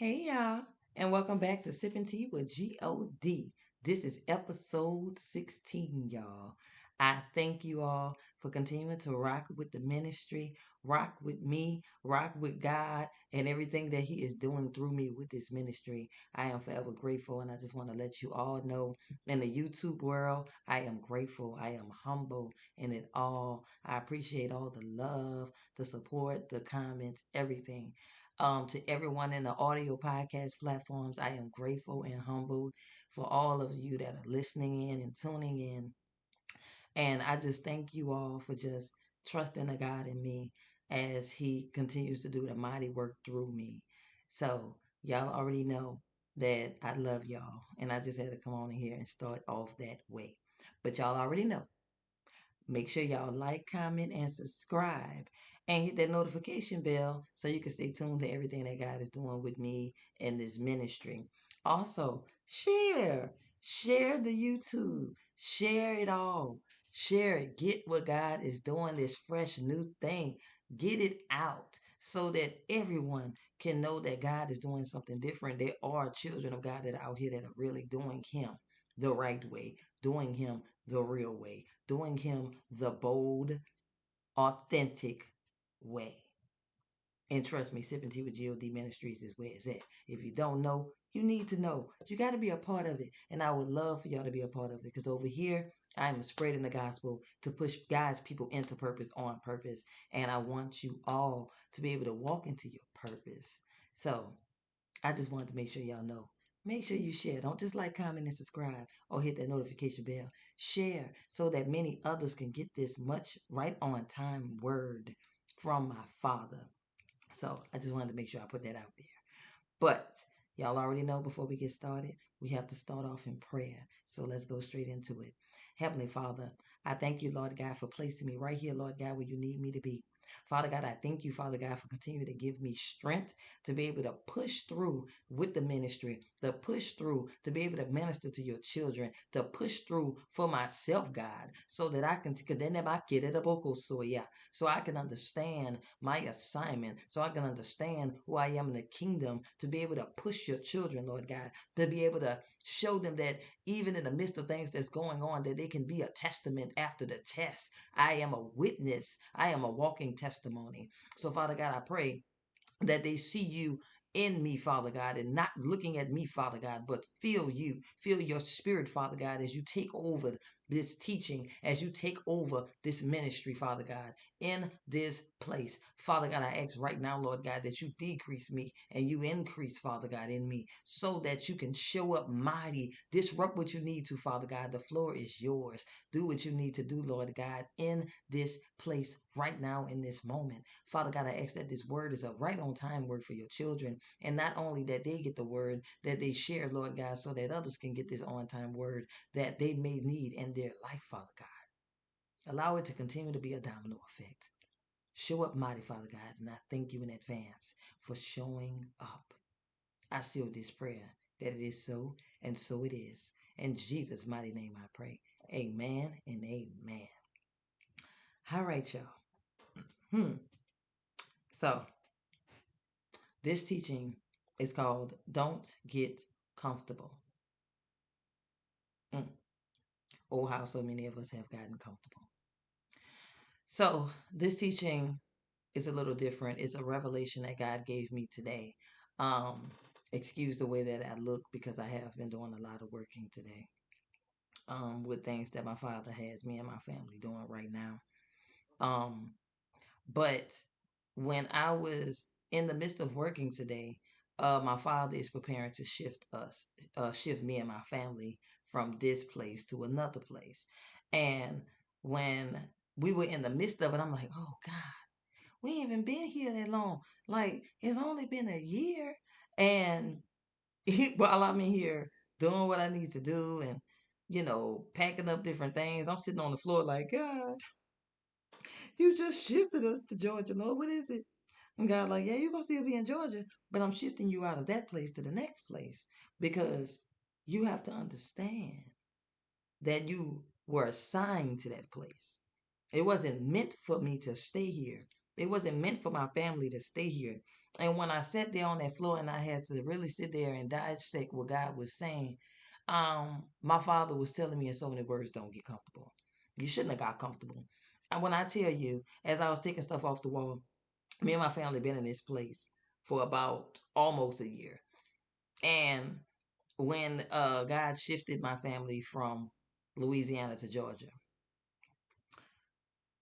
Hey y'all, and welcome back to Sipping Tea with G-O-D. This is episode 16, y'all. I thank you all for continuing to rock with the ministry, rock with me, rock with God, and everything that He is doing through me with this ministry. I am forever grateful, and I just want to let you all know in the YouTube world, I am grateful. I am humble in it all. I appreciate all the love, the support, the comments, everything. Um, to everyone in the audio podcast platforms, I am grateful and humbled for all of you that are listening in and tuning in and I just thank you all for just trusting the God in me as He continues to do the mighty work through me. So, y'all already know that I love y'all. And I just had to come on here and start off that way. But y'all already know. Make sure y'all like, comment, and subscribe. And hit that notification bell so you can stay tuned to everything that God is doing with me in this ministry. Also, share. Share the YouTube. Share it all. Share it. Get what God is doing, this fresh new thing. Get it out so that everyone can know that God is doing something different. There are children of God that are out here that are really doing Him the right way, doing Him the real way, doing Him the bold, authentic way. And trust me, Sipping Tea with GOD Ministries is where it's at. If you don't know, you need to know. You got to be a part of it. And I would love for y'all to be a part of it because over here, I am spreading the gospel to push God's people into purpose on purpose. And I want you all to be able to walk into your purpose. So I just wanted to make sure y'all know. Make sure you share. Don't just like, comment, and subscribe or hit that notification bell. Share so that many others can get this much right on time word from my Father. So I just wanted to make sure I put that out there. But y'all already know before we get started, we have to start off in prayer. So let's go straight into it. Heavenly Father, I thank you, Lord God, for placing me right here, Lord God, where you need me to be. Father God, I thank you, Father God, for continuing to give me strength to be able to push through with the ministry, to push through to be able to minister to your children, to push through for myself, God, so that I can never get it a book, so yeah. so I can understand my assignment, so I can understand who I am in the kingdom, to be able to push your children, Lord God, to be able to show them that even in the midst of things that's going on, that they can be a testament after the test. I am a witness. I am a walking testimony. So, Father God, I pray that they see you in me, Father God, and not looking at me, Father God, but feel you, feel your spirit, Father God, as you take over this teaching, as you take over this ministry, Father God, in this place. Father God, I ask right now, Lord God, that you decrease me and you increase, Father God, in me so that you can show up mighty, disrupt what you need to, Father God. The floor is yours. Do what you need to do, Lord God, in this place right now, in this moment. Father God, I ask that this word is a right on time word for your children. And not only that they get the word that they share, Lord God, so that others can get this on time word that they may need in their life, Father God. Allow it to continue to be a domino effect. Show up mighty, Father God, and I thank you in advance for showing up. I seal this prayer that it is so, and so it is. In Jesus' mighty name I pray. Amen and amen. All right, y'all. Hmm. So, this teaching is called Don't Get Comfortable. Mm. Oh, how so many of us have gotten comfortable. So, this teaching is a little different. It's a revelation that God gave me today. Um, excuse the way that I look because I have been doing a lot of working today um, with things that my father has me and my family doing right now. Um, but when I was in the midst of working today, uh, my father is preparing to shift us, uh, shift me and my family from this place to another place. And when we were in the midst of it, I'm like, oh God, we ain't even been here that long. Like, it's only been a year. And while I'm in here doing what I need to do and, you know, packing up different things, I'm sitting on the floor like, God, you just shifted us to Georgia, Lord. What is it? And God, like, yeah, you're going to still be in Georgia, but I'm shifting you out of that place to the next place because you have to understand that you were assigned to that place. It wasn't meant for me to stay here. It wasn't meant for my family to stay here. And when I sat there on that floor and I had to really sit there and dissect what God was saying, um, my father was telling me in so many words, don't get comfortable. You shouldn't have got comfortable. And when I tell you, as I was taking stuff off the wall, me and my family been in this place for about almost a year. And when uh, God shifted my family from Louisiana to Georgia,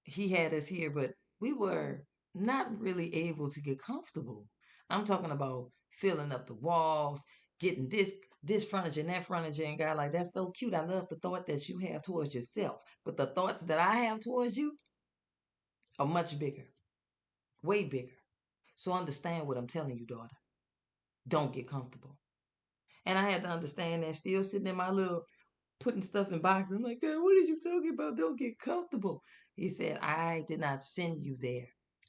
He had us here, but we were not really able to get comfortable. I'm talking about filling up the walls, getting this this furniture and that furniture, and God, like that's so cute. I love the thought that you have towards yourself, but the thoughts that I have towards you are much bigger, way bigger. So understand what I'm telling you, daughter. Don't get comfortable. And I had to understand that still sitting in my little putting stuff in boxes. I'm like, God, what are you talking about? Don't get comfortable. He said, I did not send you there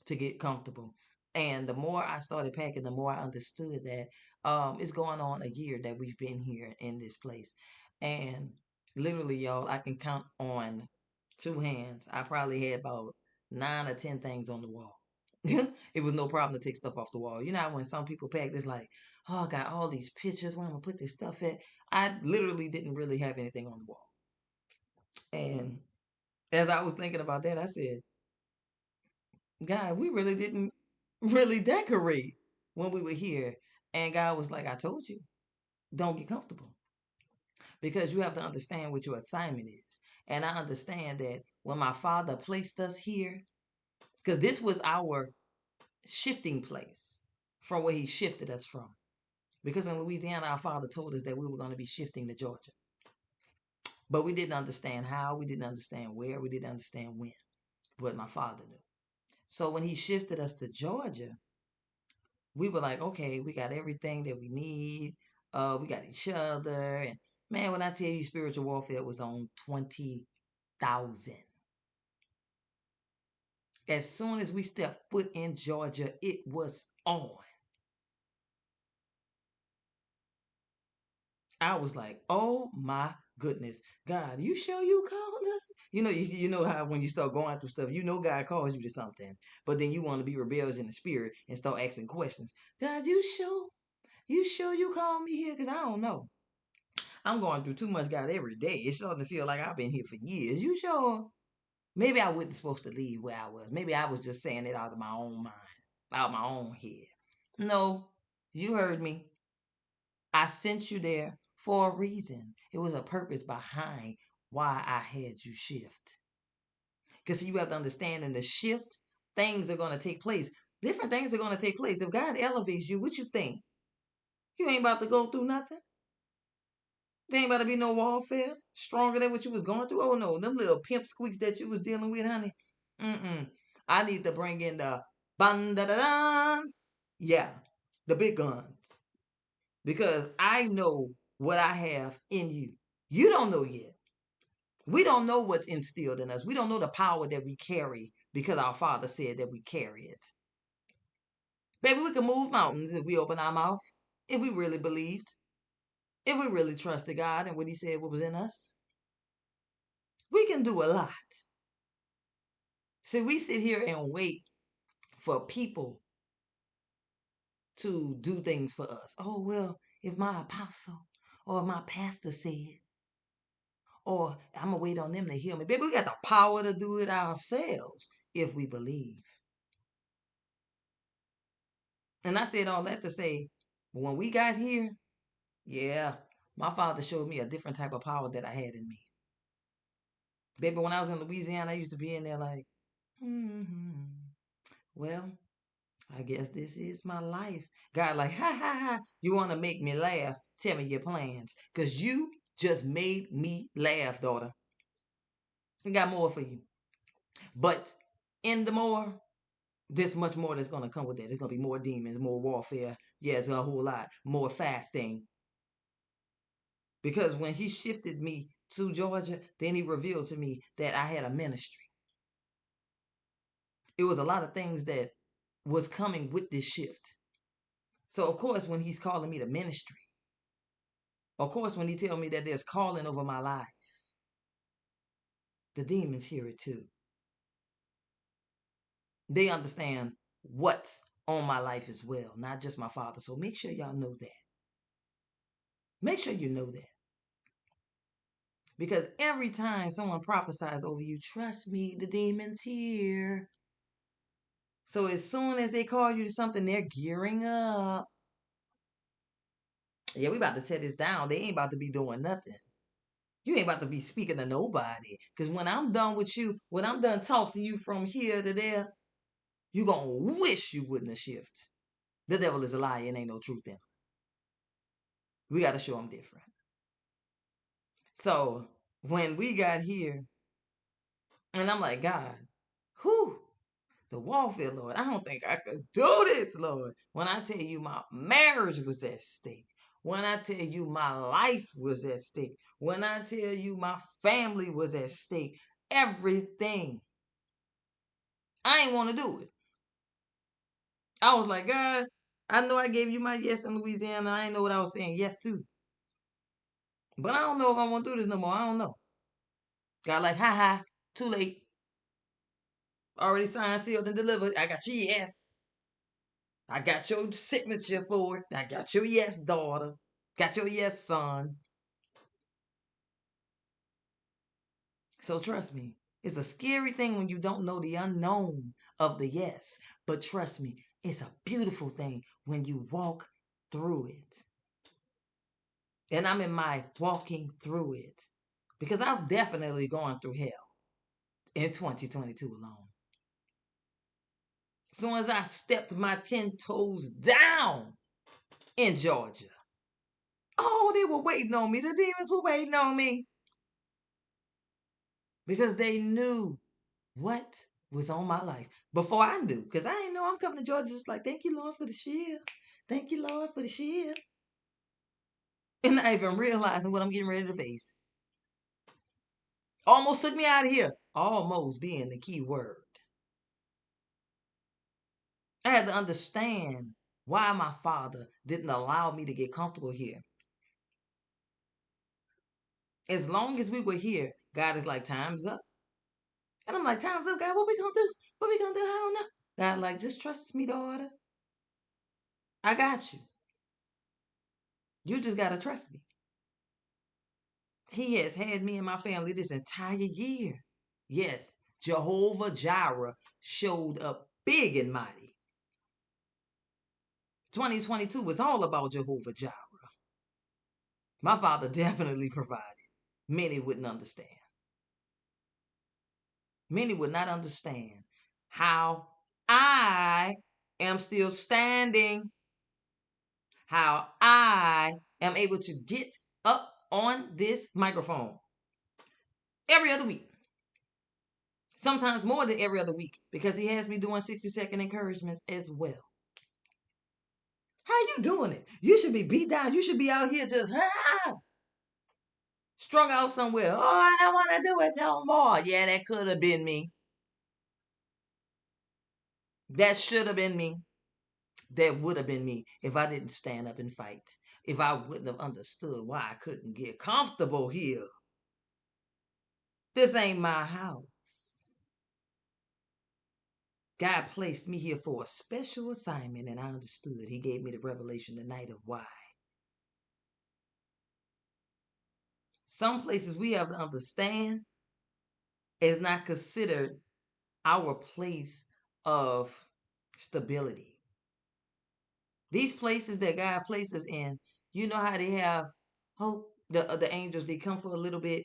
to get comfortable. And the more I started packing, the more I understood that um, it's going on a year that we've been here in this place. And literally, y'all, I can count on two hands. I probably had about nine or 10 things on the wall. it was no problem to take stuff off the wall. You know when some people pack this like, oh, I got all these pictures. Where I'm gonna put this stuff at? I literally didn't really have anything on the wall. And as I was thinking about that, I said, God, we really didn't really decorate when we were here. And God was like, I told you, don't get comfortable. Because you have to understand what your assignment is. And I understand that when my father placed us here, because this was our shifting place from where he shifted us from. Because in Louisiana, our father told us that we were going to be shifting to Georgia. But we didn't understand how, we didn't understand where, we didn't understand when. But my father knew. So when he shifted us to Georgia, we were like, okay, we got everything that we need. Uh, we got each other. And man, when I tell you spiritual warfare was on 20,000. As soon as we stepped foot in Georgia, it was on. I was like, oh my goodness, God, you sure you called us? You know, you, you know how when you start going through stuff, you know God calls you to something, but then you want to be rebellious in the spirit and start asking questions. God, you sure? You sure you called me here? Because I don't know. I'm going through too much, God, every day. It's starting to feel like I've been here for years. You sure? Maybe I wasn't supposed to leave where I was. Maybe I was just saying it out of my own mind, out my own head. No, you heard me. I sent you there for a reason. It was a purpose behind why I had you shift. Because you have to understand in the shift, things are going to take place. Different things are going to take place. If God elevates you, what you think? You ain't about to go through nothing. There ain't about to be no warfare stronger than what you was going through. Oh no, them little pimp squeaks that you was dealing with, honey. Mm-mm. I need to bring in the bandadans. Yeah, the big guns. Because I know what I have in you. You don't know yet. We don't know what's instilled in us. We don't know the power that we carry because our Father said that we carry it. Baby, we can move mountains if we open our mouth, if we really believed, if we really trusted God and what He said what was in us. We can do a lot. See, we sit here and wait for people to do things for us. Oh, well, if my apostle or my pastor said, or I'm going to wait on them to heal me. Baby, we got the power to do it ourselves if we believe. And I said all that to say, when we got here, yeah, my father showed me a different type of power that I had in me. Baby, when I was in Louisiana, I used to be in there like, mm-hmm. well, I guess this is my life. God, like, ha ha ha, you want to make me laugh? Tell me your plans. Because you just made me laugh, daughter. I got more for you. But in the more, there's much more that's going to come with that. There's going to be more demons, more warfare. Yes, a whole lot. More fasting. Because when he shifted me to Georgia, then he revealed to me that I had a ministry. It was a lot of things that was coming with this shift. So of course, when he's calling me to ministry, of course, when he tell me that there's calling over my life, the demons hear it too. They understand what's on my life as well, not just my father. So make sure y'all know that. Make sure you know that. Because every time someone prophesies over you, trust me, the demon's here. So as soon as they call you to something, they're gearing up. Yeah, we about to tear this down. They ain't about to be doing nothing. You ain't about to be speaking to nobody. Because when I'm done with you, when I'm done tossing you from here to there, you going to wish you wouldn't have shifted. The devil is a liar and ain't no truth in him. We got to show him different. So when we got here, and I'm like, God, who? The wall warfare, Lord. I don't think I could do this, Lord. When I tell you my marriage was at stake. When I tell you my life was at stake. When I tell you my family was at stake. Everything. I ain't want to do it. I was like, God, I know I gave you my yes in Louisiana. I ain't know what I was saying yes to. But I don't know if I want to do this no more. I don't know. God like, ha ha, too late. Already signed, sealed, and delivered. I got your yes. I got your signature for it. I got your yes, daughter. Got your yes, son. So trust me, it's a scary thing when you don't know the unknown of the yes. But trust me, it's a beautiful thing when you walk through it. And I'm in my walking through it because I've definitely gone through hell in 2022 alone. As soon as I stepped my 10 toes down in Georgia, oh, they were waiting on me. The demons were waiting on me because they knew what was on my life before I knew. Because I didn't know I'm coming to Georgia just like, thank you, Lord, for the shield. Thank you, Lord, for the shield. And not even realizing what I'm getting ready to face. Almost took me out of here. Almost being the key word. I had to understand why my father didn't allow me to get comfortable here. As long as we were here, God is like, time's up. And I'm like, time's up, God. What we gonna do? What we gonna do? I don't know. God, like, just trust me, daughter. I got you. You just gotta trust me. He has had me and my family this entire year. Yes, Jehovah Jireh showed up big and mighty. 2022 was all about Jehovah Jireh. My father definitely provided. Many wouldn't understand. Many would not understand how I am still standing, how I am able to get up on this microphone every other week. Sometimes more than every other week because he has me doing 60 second encouragements as well. How you doing it? You should be beat down. You should be out here just ah, strung out somewhere. Oh, I don't want to do it no more. Yeah, that could have been me. That should have been me. That would have been me if I didn't stand up and fight. If I wouldn't have understood why I couldn't get comfortable here. This ain't my house. God placed me here for a special assignment, and I understood. He gave me the revelation tonight of why. Some places we have to understand is not considered our place of stability. These places that God places in, you know how they have hope. The uh, the angels they come for a little bit.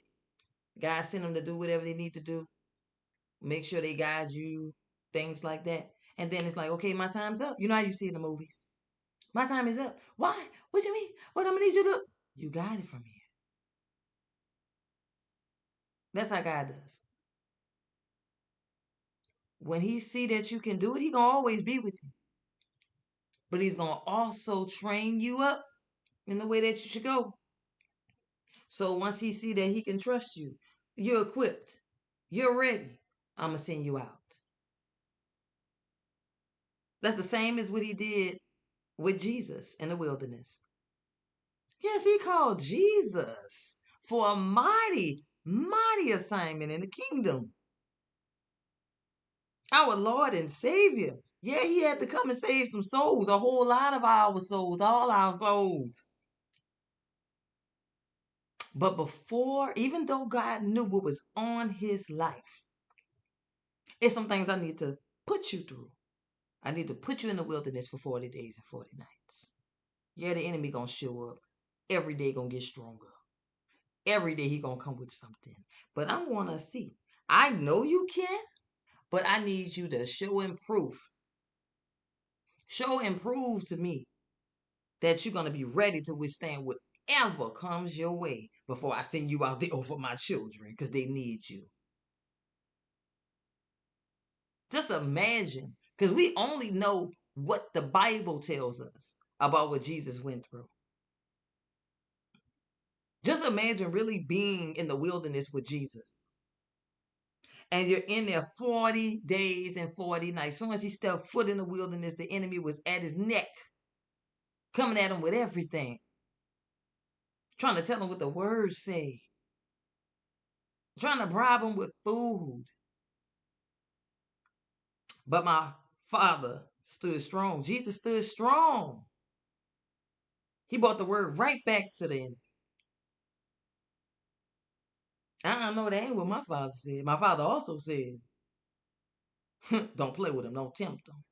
God send them to do whatever they need to do. Make sure they guide you, things like that. And then it's like, okay, my time's up. You know how you see in the movies. My time is up. Why? What you mean? What I'm gonna need you to do? You got it from here. That's how God does. When he see that you can do it, he gonna always be with you. But he's gonna also train you up in the way that you should go. So once he see that he can trust you, you're equipped, you're ready. I'm gonna send you out. That's the same as what he did with Jesus in the wilderness. Yes, he called Jesus for a mighty, mighty assignment in the kingdom. Our Lord and Savior Yeah, he had to come and save some souls, a whole lot of our souls, all our souls. But before, even though God knew what was on his life, it's some things I need to put you through. I need to put you in the wilderness for 40 days and 40 nights. Yeah, the enemy gonna show up. Every day gonna get stronger. Every day he gonna come with something. But I wanna see. I know you can, but I need you to show and proof. Show and prove to me that you're gonna be ready to withstand whatever comes your way before I send you out there for my children because they need you. Just imagine, because we only know what the Bible tells us about what Jesus went through. Just imagine really being in the wilderness with Jesus. And you're in there 40 days and 40 nights. Soon as he stepped foot in the wilderness, the enemy was at his neck, coming at him with everything. Trying to tell him what the words say. Trying to bribe him with food. But my father stood strong. Jesus stood strong. He brought the word right back to the enemy. I don't know that ain't what my father said. My father also said, don't play with him, don't tempt him.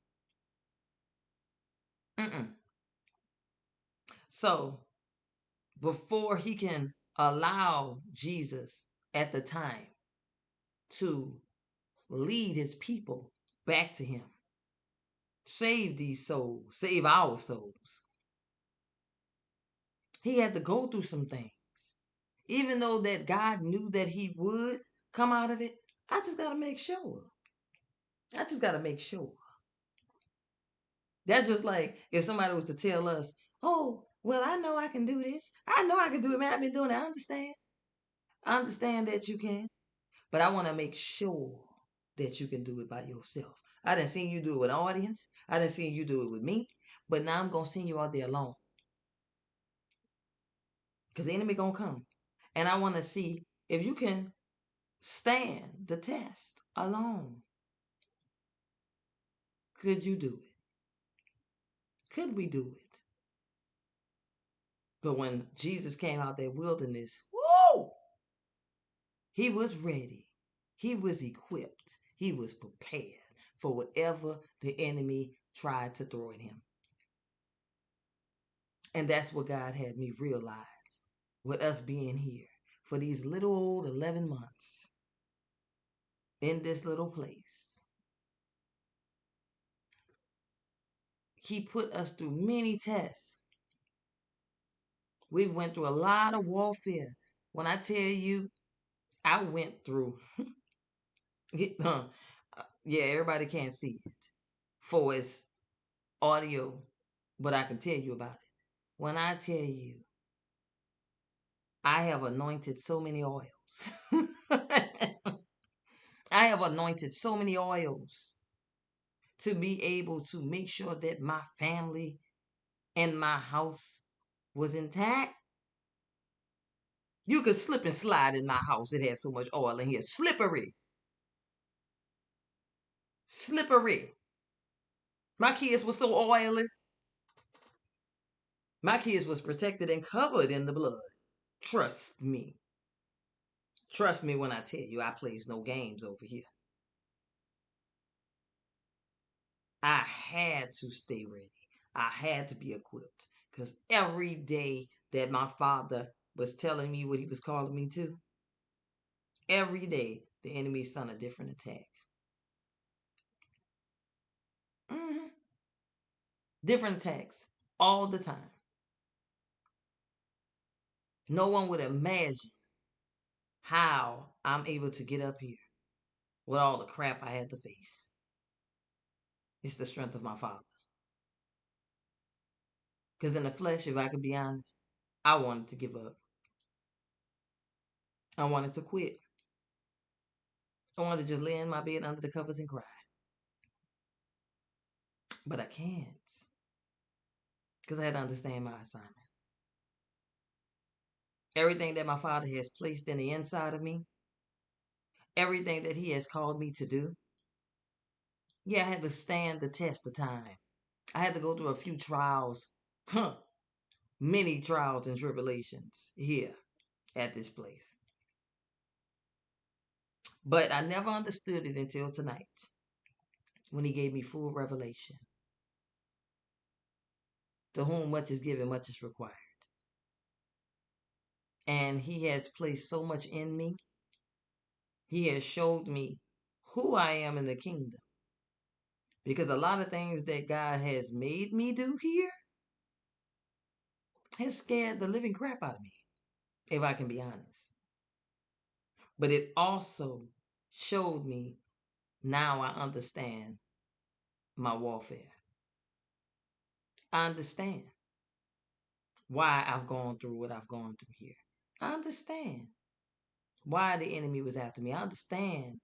Mm-mm. So, before he can allow Jesus at the time to lead his people back to him, save these souls, save our souls, he had to go through some things even though that God knew that he would come out of it, I just got to make sure. I just got to make sure. That's just like if somebody was to tell us, oh, well, I know I can do this. I know I can do it, man. I've been doing it. I understand. I understand that you can. But I want to make sure that you can do it by yourself. I didn't see you do it with an audience. I didn't see you do it with me. But now I'm to send you out there alone. Because the enemy to come. And I want to see if you can stand the test alone. Could you do it? Could we do it? But when Jesus came out that wilderness, whoa, he was ready. He was equipped. He was prepared for whatever the enemy tried to throw at him. And that's what God had me realize with us being here for these little old 11 months in this little place. He put us through many tests. We've went through a lot of warfare. When I tell you, I went through. uh, yeah, everybody can't see it for its audio, but I can tell you about it. When I tell you, I have anointed so many oils. I have anointed so many oils to be able to make sure that my family and my house was intact. You could slip and slide in my house. It has so much oil in here. Slippery. Slippery. My kids were so oily. My kids was protected and covered in the blood. Trust me. Trust me when I tell you I plays no games over here. I had to stay ready. I had to be equipped. Because every day that my father was telling me what he was calling me to, every day the enemy sent a different attack. Mm-hmm. Different attacks all the time. No one would imagine how I'm able to get up here with all the crap I had to face. It's the strength of my father. Because in the flesh, if I could be honest, I wanted to give up. I wanted to quit. I wanted to just lay in my bed under the covers and cry. But I can't. Because I had to understand my assignment. Everything that my Father has placed in the inside of me, everything that He has called me to do, Yeah, I had to stand the test of time. I had to go through a few trials, huh, many trials and tribulations here at this place. But I never understood it until tonight when he gave me full revelation. To whom much is given, much is required. And he has placed so much in me. He has showed me who I am in the kingdom. Because a lot of things that God has made me do here has scared the living crap out of me, if I can be honest. But it also showed me now I understand my warfare. I understand why I've gone through what I've gone through here. I understand why the enemy was after me. I understand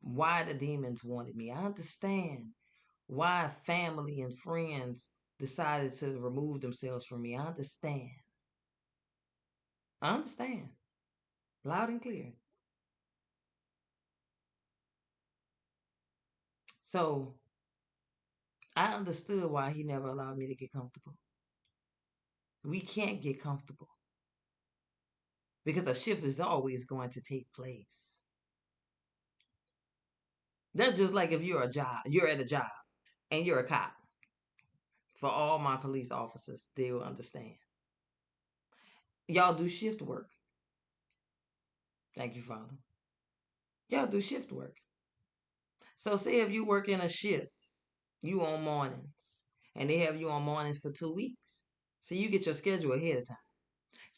why the demons wanted me. I understand why family and friends decided to remove themselves from me. I understand. I understand. Loud and clear. So I understood why he never allowed me to get comfortable. We can't get comfortable because a shift is always going to take place. That's just like if you're a job, you're at a job and you're a cop. For all my police officers, they will understand. Y'all do shift work. Thank you, Father. Y'all do shift work. So say if you work in a shift, you on mornings, and they have you on mornings for two weeks. So you get your schedule ahead of time.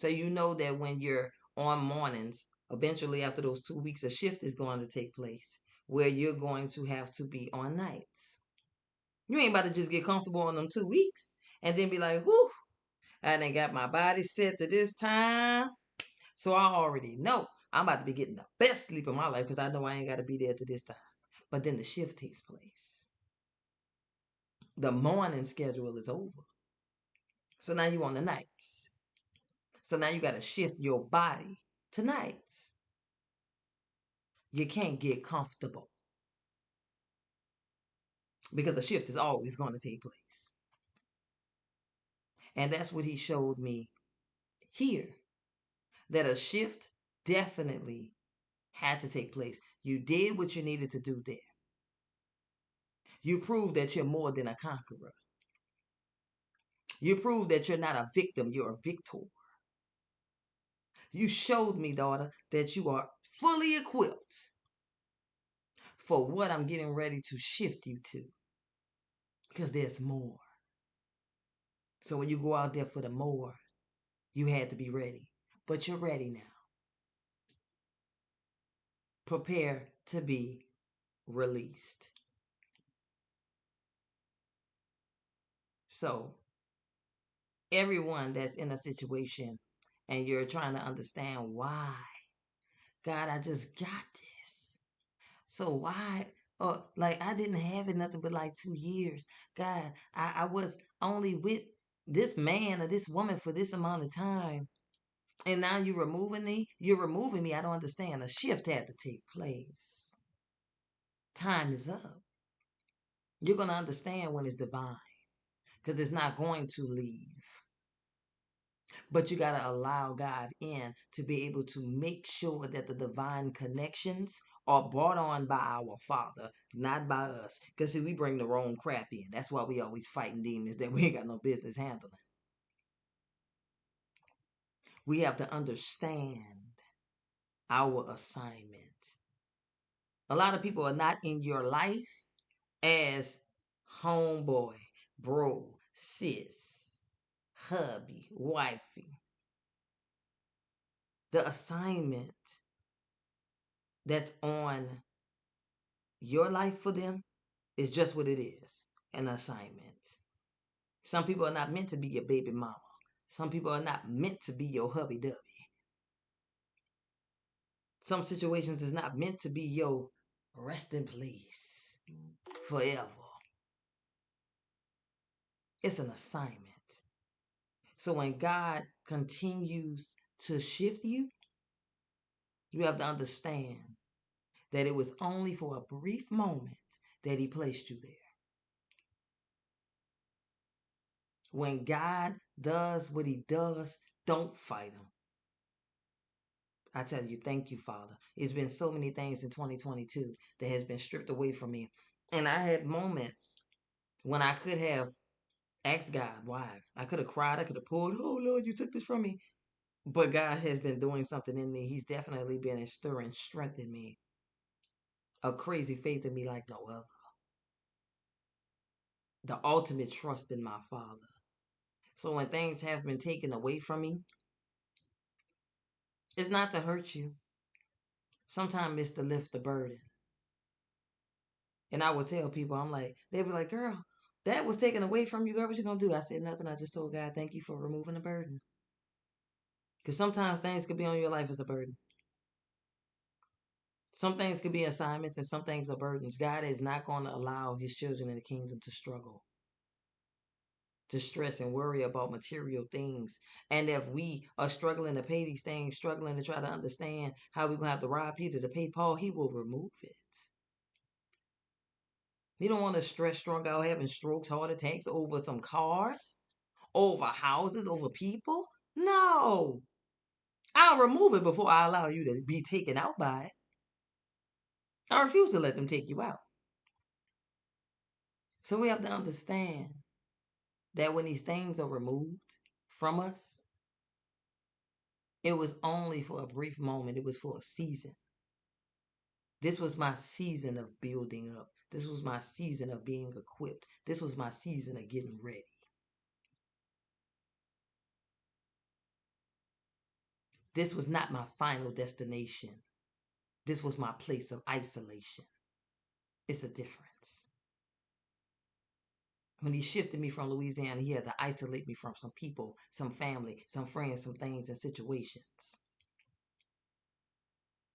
So you know that when you're on mornings, eventually after those two weeks, a shift is going to take place where you're going to have to be on nights. You ain't about to just get comfortable on them two weeks and then be like, whew, I done got my body set to this time. So I already know I'm about to be getting the best sleep of my life because I know I ain't got to be there to this time. But then the shift takes place. The morning schedule is over. So now you on the nights. So now you got to shift your body to nights. You can't get comfortable because a shift is always going to take place. And that's what he showed me here that a shift definitely had to take place. You did what you needed to do there. You proved that you're more than a conqueror. You proved that you're not a victim, you're a victor. You showed me, daughter, that you are fully equipped for what I'm getting ready to shift you to. Because there's more. So when you go out there for the more, you had to be ready. But you're ready now. Prepare to be released. So, everyone that's in a situation and you're trying to understand why, God, I just got this. So, why? Oh, like I didn't have it nothing but like two years. God, I, I was only with this man or this woman for this amount of time. And now you're removing me? You're removing me. I don't understand. A shift had to take place. Time is up. You're going to understand when it's divine because it's not going to leave. But you got to allow God in to be able to make sure that the divine connections are brought on by our Father, not by us. Because see, we bring the wrong crap in. That's why we always fighting demons that we ain't got no business handling. We have to understand our assignment. A lot of people are not in your life as homeboy, bro, sis, hubby, wifey. The assignment that's on your life for them is just what it is an assignment. Some people are not meant to be your baby mama. Some people are not meant to be your hubby dubby. Some situations is not meant to be your resting place forever. It's an assignment. So when God continues to shift you, you have to understand that it was only for a brief moment that He placed you there. When God does what He does, don't fight Him. I tell you, thank you, Father. It's been so many things in 2022 that has been stripped away from me. And I had moments when I could have asked God why. I could have cried. I could have pulled, oh, Lord, you took this from me. But God has been doing something in me. He's definitely been stirring strength in me. A crazy faith in me like no other. The ultimate trust in my Father. So when things have been taken away from me, it's not to hurt you. Sometimes it's to lift the burden. And I will tell people, I'm like, they'll be like, girl, that was taken away from you, girl. What you gonna do? I said nothing. I just told God, thank you for removing the burden. Because sometimes things could be on your life as a burden. Some things could be assignments and some things are burdens. God is not going to allow his children in the kingdom to struggle, to stress and worry about material things. And if we are struggling to pay these things, struggling to try to understand how we're going to have to rob Peter to pay Paul, he will remove it. You don't want to stress strung out having strokes, heart attacks over some cars, over houses, over people. No. I'll remove it before I allow you to be taken out by it. I refuse to let them take you out. So we have to understand that when these things are removed from us, it was only for a brief moment, it was for a season. This was my season of building up. This was my season of being equipped. This was my season of getting ready. This was not my final destination. This was my place of isolation. It's a difference. When he shifted me from Louisiana, he had to isolate me from some people, some family, some friends, some things and situations.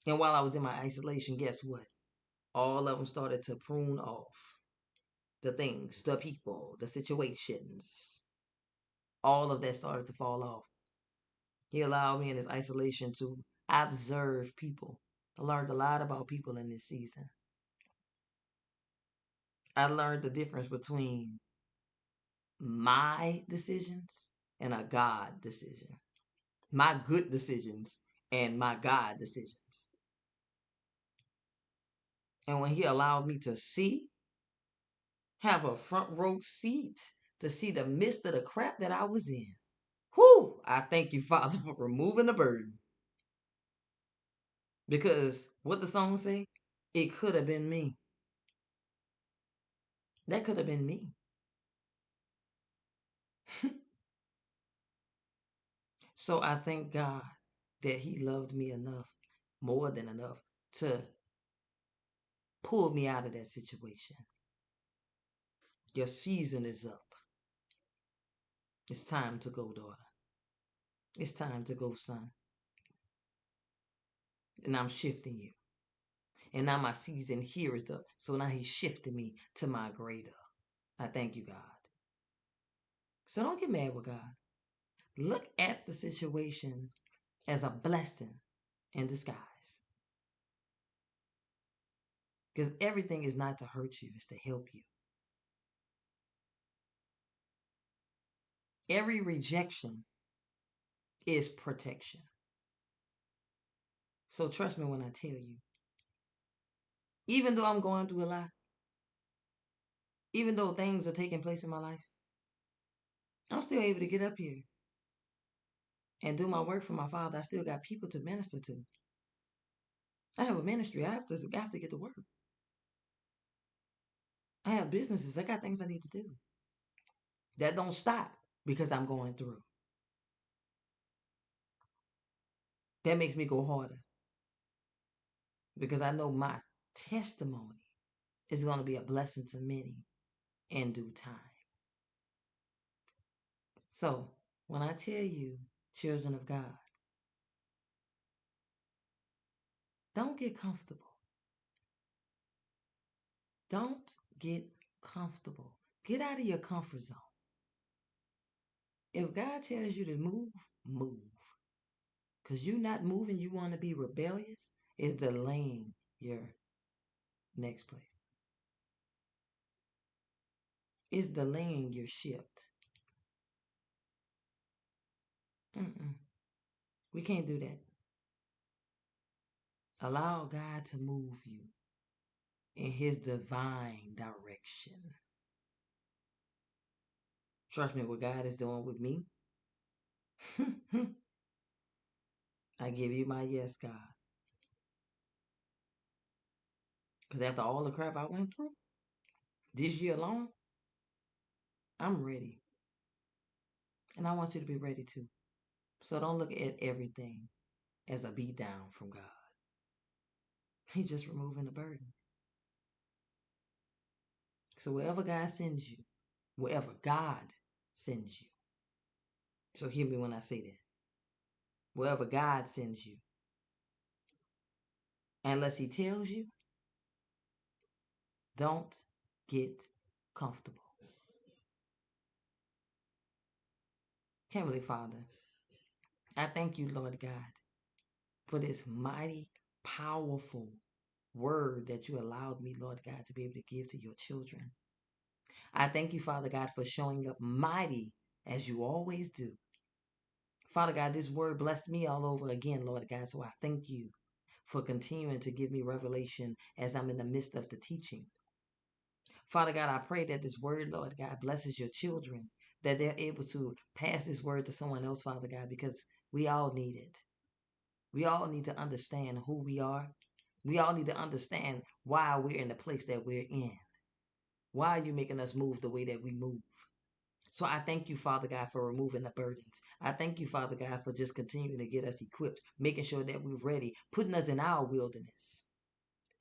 And while I was in my isolation, guess what? All of them started to prune off the things, the people, the situations. All of that started to fall off. He allowed me in his isolation to observe people I learned a lot about people in this season. I learned the difference between my decisions and a God decision. My good decisions and my God decisions. And when he allowed me to see, have a front row seat to see the midst of the crap that I was in. Whew! I thank you, Father, for removing the burden. Because what the song say? It could have been me. That could have been me. so I thank God that He loved me enough, more than enough, to pull me out of that situation. Your season is up. It's time to go, daughter. It's time to go, son and I'm shifting you. And now my season here is up. So now he's shifting me to my greater. I thank you, God. So don't get mad with God. Look at the situation as a blessing in disguise. Because everything is not to hurt you, it's to help you. Every rejection is protection. So trust me when I tell you. Even though I'm going through a lot, even though things are taking place in my life, I'm still able to get up here and do my work for my father. I still got people to minister to. I have a ministry. I have to I have to get to work. I have businesses. I got things I need to do. That don't stop because I'm going through. That makes me go harder because I know my testimony is going to be a blessing to many in due time. So, when I tell you, children of God, don't get comfortable. Don't get comfortable. Get out of your comfort zone. If God tells you to move, move. Because you're not moving, you want to be rebellious, is delaying your next place. It's delaying your shift. Mm-mm. We can't do that. Allow God to move you in His divine direction. Trust me, what God is doing with me. I give you my yes, God. Because after all the crap I went through this year alone, I'm ready. And I want you to be ready too. So don't look at everything as a beat down from God. He's just removing the burden. So wherever God sends you, wherever God sends you. So hear me when I say that. Wherever God sends you. Unless he tells you, don't get comfortable. Heavenly Father, I thank you, Lord God, for this mighty, powerful word that you allowed me, Lord God, to be able to give to your children. I thank you, Father God, for showing up mighty as you always do. Father God, this word blessed me all over again, Lord God, so I thank you for continuing to give me revelation as I'm in the midst of the teaching. Father God, I pray that this word, Lord God, blesses your children, that they're able to pass this word to someone else, Father God, because we all need it. We all need to understand who we are. We all need to understand why we're in the place that we're in. Why are you making us move the way that we move? So I thank you, Father God, for removing the burdens. I thank you, Father God, for just continuing to get us equipped, making sure that we're ready, putting us in our wilderness,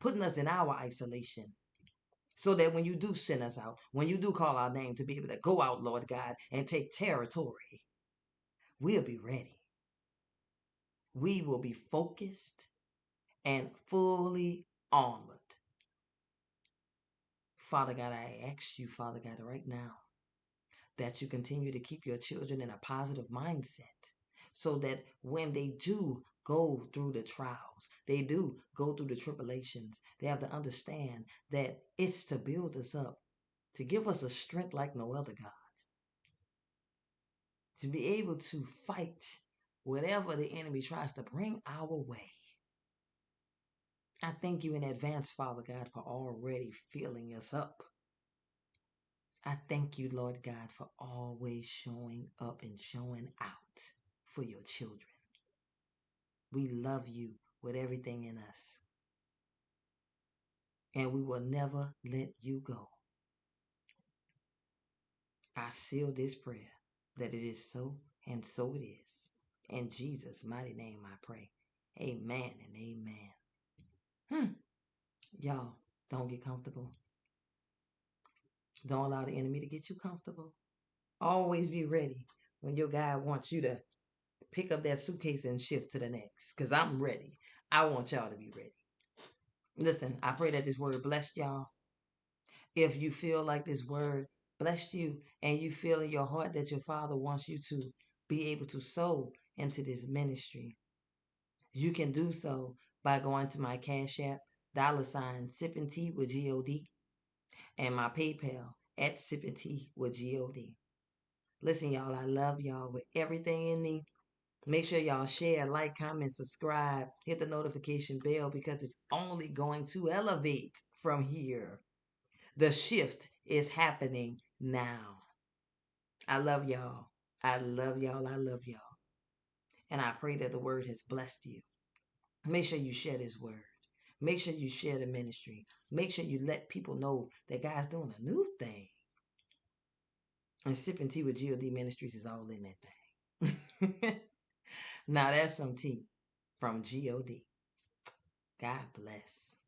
putting us in our isolation. So that when you do send us out, when you do call our name to be able to go out, Lord God, and take territory, we'll be ready. We will be focused and fully armored. Father God, I ask you, Father God, right now that you continue to keep your children in a positive mindset so that when they do go through the trials, they do go through the tribulations, they have to understand that it's to build us up, to give us a strength like no other God, to be able to fight whatever the enemy tries to bring our way. I thank you in advance, Father God, for already filling us up I thank you, Lord God, for always showing up and showing out for your children. We love you with everything in us. And we will never let you go. I seal this prayer that it is so, and so it is. In Jesus' mighty name I pray. Amen and amen. Hmm. Y'all, don't get comfortable. Don't allow the enemy to get you comfortable. Always be ready when your God wants you to pick up that suitcase and shift to the next. Because I'm ready. I want y'all to be ready. Listen, I pray that this word blessed y'all. If you feel like this word blessed you and you feel in your heart that your father wants you to be able to sow into this ministry, you can do so by going to my Cash App, dollar sign, sipping tea with G-O-D, and my PayPal at sipping tea with G-O-D. Listen, y'all, I love y'all with everything in me. Make sure y'all share, like, comment, subscribe, hit the notification bell because it's only going to elevate from here. The shift is happening now. I love y'all. I love y'all. I love y'all. And I pray that the word has blessed you. Make sure you share this word. Make sure you share the ministry. Make sure you let people know that God's doing a new thing. And sipping tea with GOD Ministries is all in that thing. now that's some tea from GOD. God bless.